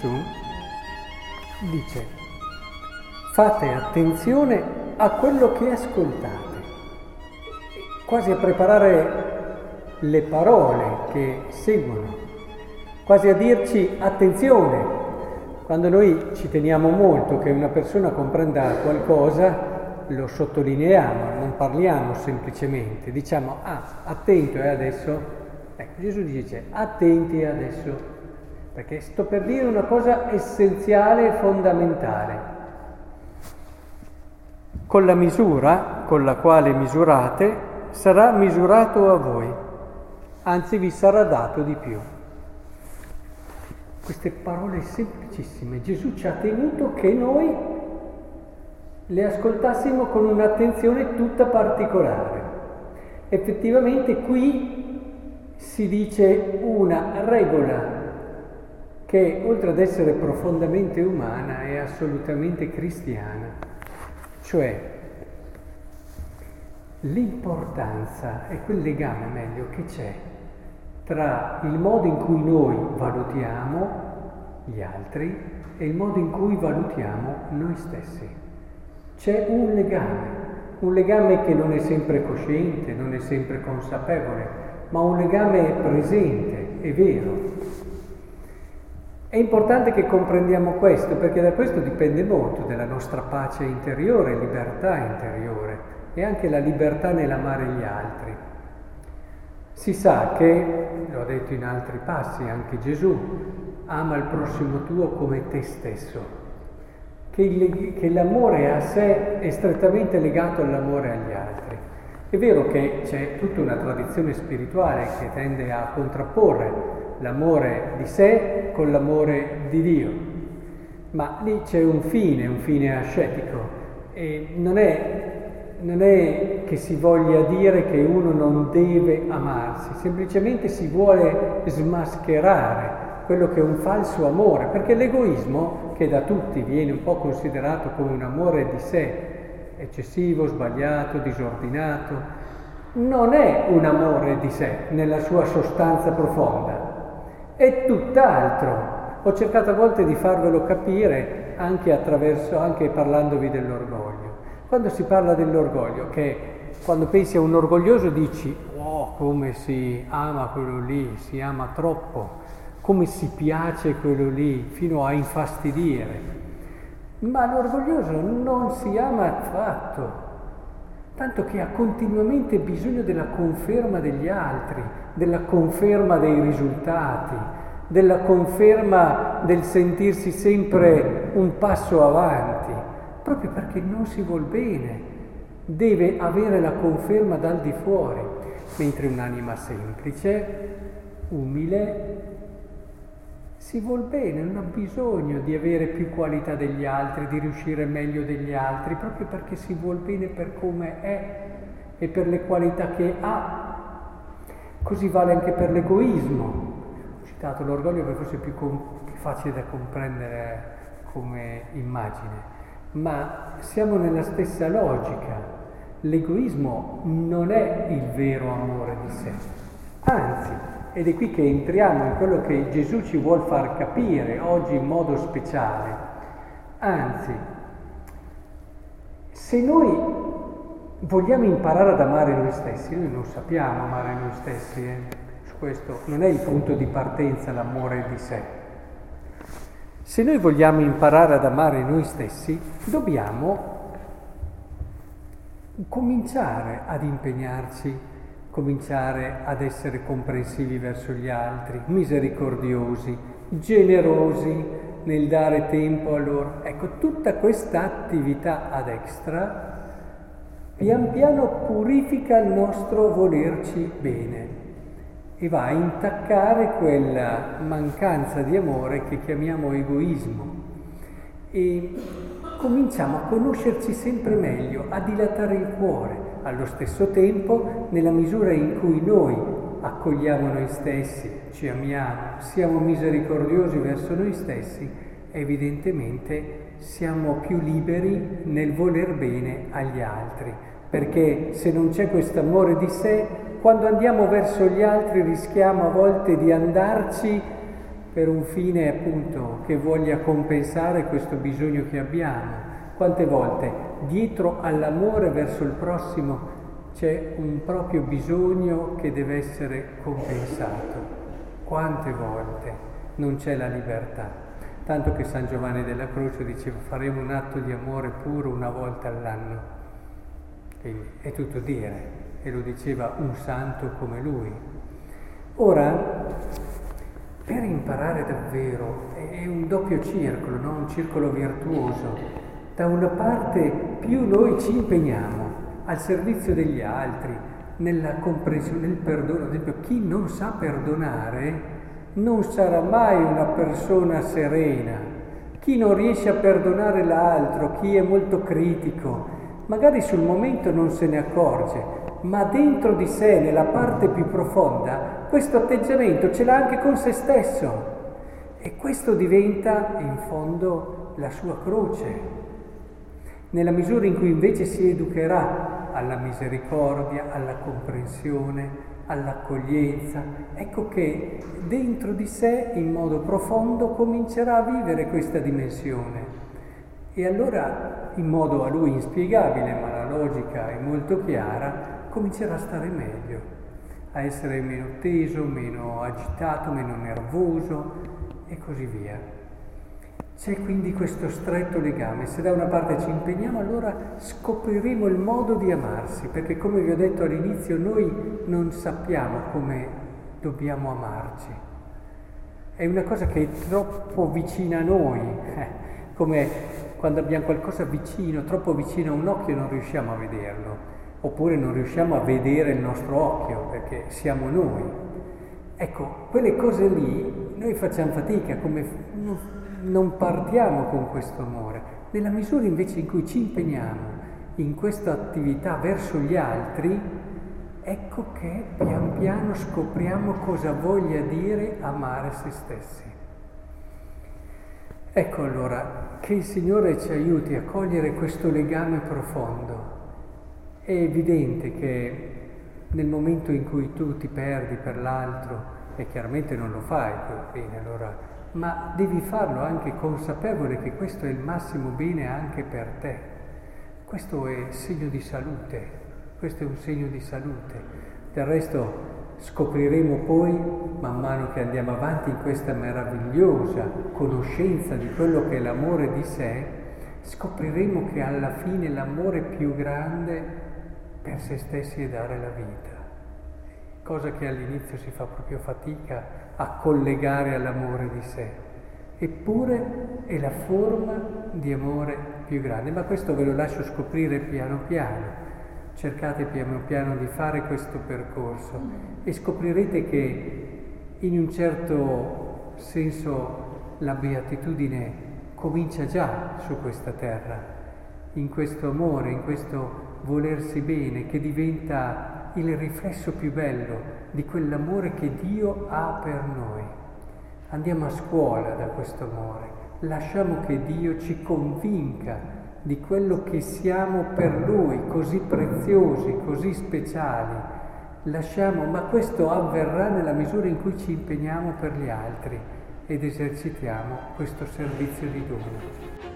Gesù dice, fate attenzione a quello che ascoltate, quasi a preparare le parole che seguono, quasi a dirci attenzione. Quando noi ci teniamo molto che una persona comprenda qualcosa, lo sottolineiamo, non parliamo semplicemente, diciamo ah, attento e adesso, ecco Gesù dice attenti adesso, perché sto per dire una cosa essenziale e fondamentale. Con la misura con la quale misurate sarà misurato a voi, anzi vi sarà dato di più. Queste parole semplicissime, Gesù ci ha tenuto che noi le ascoltassimo con un'attenzione tutta particolare. Effettivamente qui si dice una regola che oltre ad essere profondamente umana è assolutamente cristiana, cioè l'importanza e quel legame meglio che c'è tra il modo in cui noi valutiamo gli altri e il modo in cui valutiamo noi stessi. C'è un legame, un legame che non è sempre cosciente, non è sempre consapevole, ma un legame presente, è vero. È importante che comprendiamo questo perché da questo dipende molto della nostra pace interiore, libertà interiore e anche la libertà nell'amare gli altri. Si sa che, lo ha detto in altri passi anche Gesù, ama il prossimo tuo come te stesso che, il, che l'amore a sé è strettamente legato all'amore agli altri. È vero che c'è tutta una tradizione spirituale che tende a contrapporre l'amore di sé con l'amore di Dio, ma lì c'è un fine, un fine ascetico. E non è, non è che si voglia dire che uno non deve amarsi, semplicemente si vuole smascherare quello che è un falso amore, perché l'egoismo, che da tutti viene un po' considerato come un amore di sé, eccessivo, sbagliato, disordinato, non è un amore di sé nella sua sostanza profonda, è tutt'altro. Ho cercato a volte di farvelo capire anche anche parlandovi dell'orgoglio. Quando si parla dell'orgoglio, che quando pensi a un orgoglioso dici, oh, come si ama quello lì, si ama troppo, come si piace quello lì, fino a infastidire. Ma l'orgoglioso non si ama affatto, tanto che ha continuamente bisogno della conferma degli altri, della conferma dei risultati, della conferma del sentirsi sempre un passo avanti, proprio perché non si vuol bene, deve avere la conferma dal di fuori, mentre un'anima semplice, umile, si vuol bene, non ha bisogno di avere più qualità degli altri, di riuscire meglio degli altri, proprio perché si vuol bene per come è e per le qualità che ha. Così vale anche per l'egoismo. Ho citato l'orgoglio perché forse è più, com- più facile da comprendere come immagine, ma siamo nella stessa logica. L'egoismo non è il vero amore di sé, anzi ed è qui che entriamo in quello che Gesù ci vuole far capire oggi in modo speciale. Anzi, se noi vogliamo imparare ad amare noi stessi, noi non sappiamo amare noi stessi, eh? su questo non è il punto di partenza l'amore di sé. Se noi vogliamo imparare ad amare noi stessi, dobbiamo cominciare ad impegnarci cominciare ad essere comprensivi verso gli altri, misericordiosi, generosi nel dare tempo a loro. Ecco, tutta questa attività ad extra pian piano purifica il nostro volerci bene e va a intaccare quella mancanza di amore che chiamiamo egoismo e cominciamo a conoscerci sempre meglio, a dilatare il cuore allo stesso tempo, nella misura in cui noi accogliamo noi stessi, ci amiamo, siamo misericordiosi verso noi stessi, evidentemente siamo più liberi nel voler bene agli altri, perché se non c'è questo amore di sé, quando andiamo verso gli altri rischiamo a volte di andarci per un fine appunto che voglia compensare questo bisogno che abbiamo. Quante volte dietro all'amore verso il prossimo c'è un proprio bisogno che deve essere compensato. Quante volte non c'è la libertà. Tanto che San Giovanni della Croce diceva faremo un atto di amore puro una volta all'anno. Quindi è tutto dire, e lo diceva un santo come lui. Ora, per imparare davvero è un doppio circolo, no? un circolo virtuoso. Da una parte più noi ci impegniamo al servizio degli altri, nella comprensione, nel perdono. Ad esempio, chi non sa perdonare non sarà mai una persona serena. Chi non riesce a perdonare l'altro, chi è molto critico, magari sul momento non se ne accorge, ma dentro di sé, nella parte più profonda, questo atteggiamento ce l'ha anche con se stesso. E questo diventa in fondo la sua croce. Nella misura in cui invece si educherà alla misericordia, alla comprensione, all'accoglienza, ecco che dentro di sé in modo profondo comincerà a vivere questa dimensione. E allora, in modo a lui inspiegabile, ma la logica è molto chiara, comincerà a stare meglio, a essere meno teso, meno agitato, meno nervoso e così via. C'è quindi questo stretto legame, se da una parte ci impegniamo allora scopriremo il modo di amarsi, perché come vi ho detto all'inizio noi non sappiamo come dobbiamo amarci. È una cosa che è troppo vicina a noi, eh, come quando abbiamo qualcosa vicino, troppo vicino a un occhio non riusciamo a vederlo, oppure non riusciamo a vedere il nostro occhio, perché siamo noi. Ecco, quelle cose lì noi facciamo fatica, come non partiamo con questo amore. Nella misura invece in cui ci impegniamo in questa attività verso gli altri, ecco che pian piano scopriamo cosa voglia dire amare se stessi. Ecco allora che il Signore ci aiuti a cogliere questo legame profondo. È evidente che nel momento in cui tu ti perdi per l'altro, e chiaramente non lo fai, bene, allora ma devi farlo anche consapevole che questo è il massimo bene anche per te. Questo è segno di salute, questo è un segno di salute. Del resto scopriremo poi, man mano che andiamo avanti in questa meravigliosa conoscenza di quello che è l'amore di sé, scopriremo che alla fine l'amore più grande per se stessi è dare la vita, cosa che all'inizio si fa proprio fatica a collegare all'amore di sé. Eppure è la forma di amore più grande, ma questo ve lo lascio scoprire piano piano. Cercate piano piano di fare questo percorso e scoprirete che in un certo senso la beatitudine comincia già su questa terra, in questo amore, in questo volersi bene che diventa il riflesso più bello di quell'amore che Dio ha per noi. Andiamo a scuola da questo amore, lasciamo che Dio ci convinca di quello che siamo per Lui, così preziosi, così speciali. Lasciamo, ma questo avverrà nella misura in cui ci impegniamo per gli altri ed esercitiamo questo servizio di dono.